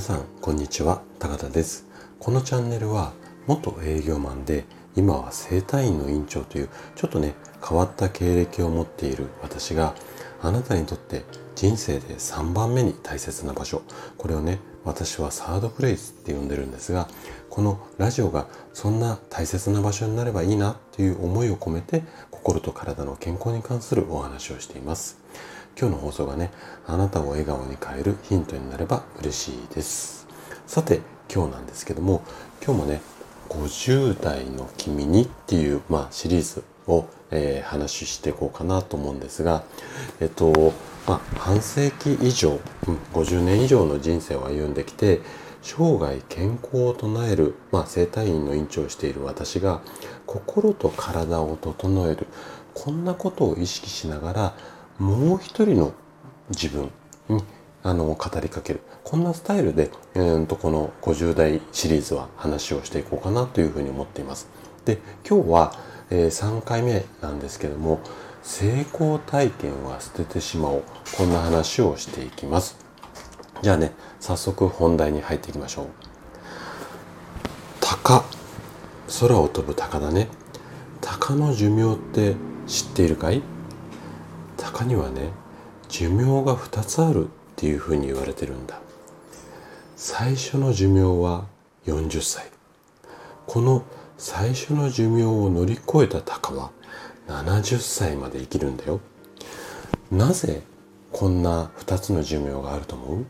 さんこんにちは。高田です。このチャンネルは元営業マンで今は整体院の院長というちょっとね変わった経歴を持っている私があなたにとって人生で3番目に大切な場所。これをね私はサードプレイスって呼んでるんですがこのラジオがそんな大切な場所になればいいなという思いを込めて心と体の健康に関するお話をしています。今日の放送がねあなたを笑顔に変えるヒントになれば嬉しいです。さて今日なんですけども今日もね50代の君にっていう、まあ、シリーズを、えー、話していこうかなと思うんですがえっとまあ、半世紀以上、うん、50年以上の人生を歩んできて生涯健康を唱える、まあ、整体院の院長をしている私が心と体を整えるこんなことを意識しながらもう一人の自分にあの語りかけるこんなスタイルで、えー、とこの50代シリーズは話をしていこうかなというふうに思っています。で今日は、えー、3回目なんですけども成功体験は捨ててしまおうこんな話をしていきます。じゃあね早速本題に入っていきましょう。鷹空を飛ぶ鷹だね。鷹の寿命って知っているかい？鷹にはね寿命が2つあるっていうふうに言われてるんだ最初の寿命は40歳この最初の寿命を乗り越えた鷹は70歳まで生きるんだよ。なぜこんな2つの寿命があると思う？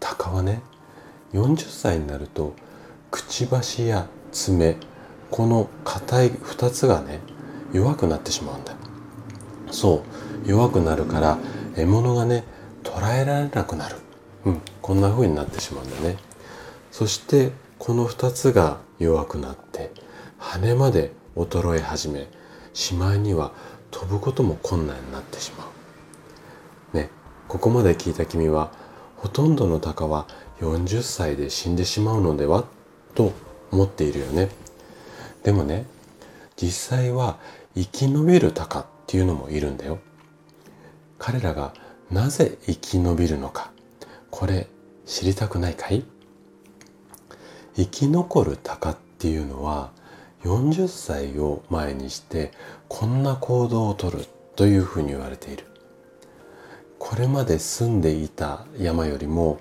鷹はね40歳になるとくちばしや爪この硬い2つがね弱くなってしまうんだそう弱くなるから獲物がね捉えられなくなる、うん、こんな風になってしまうんだね。そしてこの2つが弱くなって羽まで衰え始めしまいには飛ぶことも困難になってしまう。ねここまで聞いた君はほとんどの鷹は40歳で死んでしまうのでは？と思っているよね。でもね実際は生き延びる鷹っていうのもいるんだよ。彼らがなぜ生き延びるのか、これ知りたくないかい？生き残る鷹っていうのは40歳を前にしてこんな行動をとるというふうに言われている。これまで住んでいた山よりも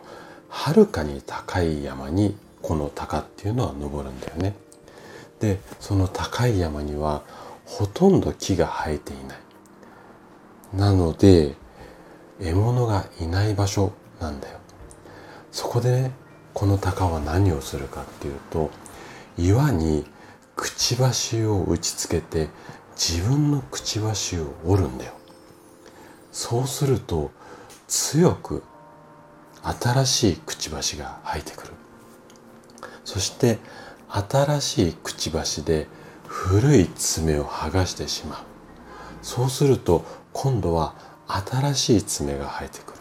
はるかに高い山にこの鷹っていうのは登るんだよね。でその高い山にはほとんど木が生えていない。なので、獲物がいない場所なんだよ。そこでね、この鷹は何をするかっていうと、岩にくちばしを打ちつけて自分のくちばしを折るんだよ。そうすると強く新しいくちばしが生えてくる。そして新しいくちばしで古い爪を剥がしてしまうそうすると今度は新しい爪が生えてくる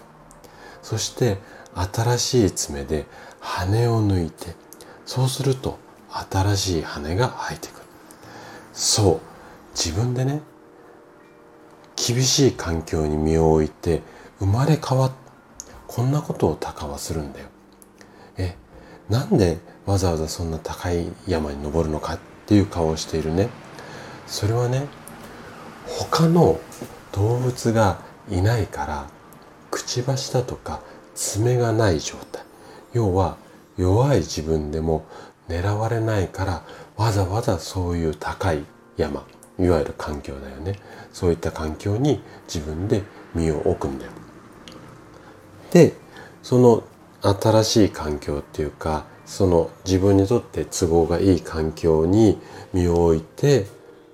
そして新しい爪で羽を抜いてそうすると新しい羽が生えてくる。そう。自分でね厳しい環境に身を置いて生まれ変わっこんなことを鷹はするんだよ。えなんでわざわざそんな高い山に登るのかっていう顔をしているね。それはね他の動物がいないからくちばしだとか爪がない状態。要は弱い自分でも狙われないからわざわざそういう高い山いわゆる環境だよね。そういった環境に自分で身を置くんだよ。でその新しい環境っていうかその自分にとって都合がいい環境に身を置いて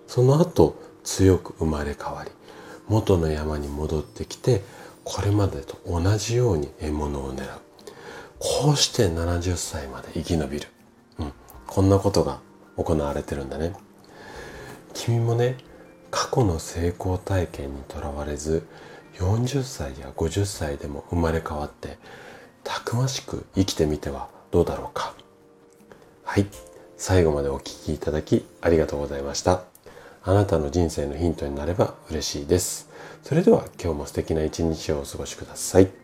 その後強く生まれ変わり。元の山に戻ってきてこれまでと同じように獲物を狙う。こうして70歳まで生き延びる、うん、こんなことが行われてるんだね。君もね過去の成功体験にとらわれず40歳や50歳でも生まれ変わってたくましく生きてみてはどうだろうか。はい。最後までお聴きいただきありがとうございました。あなたの人生のヒントになれば嬉しいです。それでは今日も素敵な一日をお過ごしください。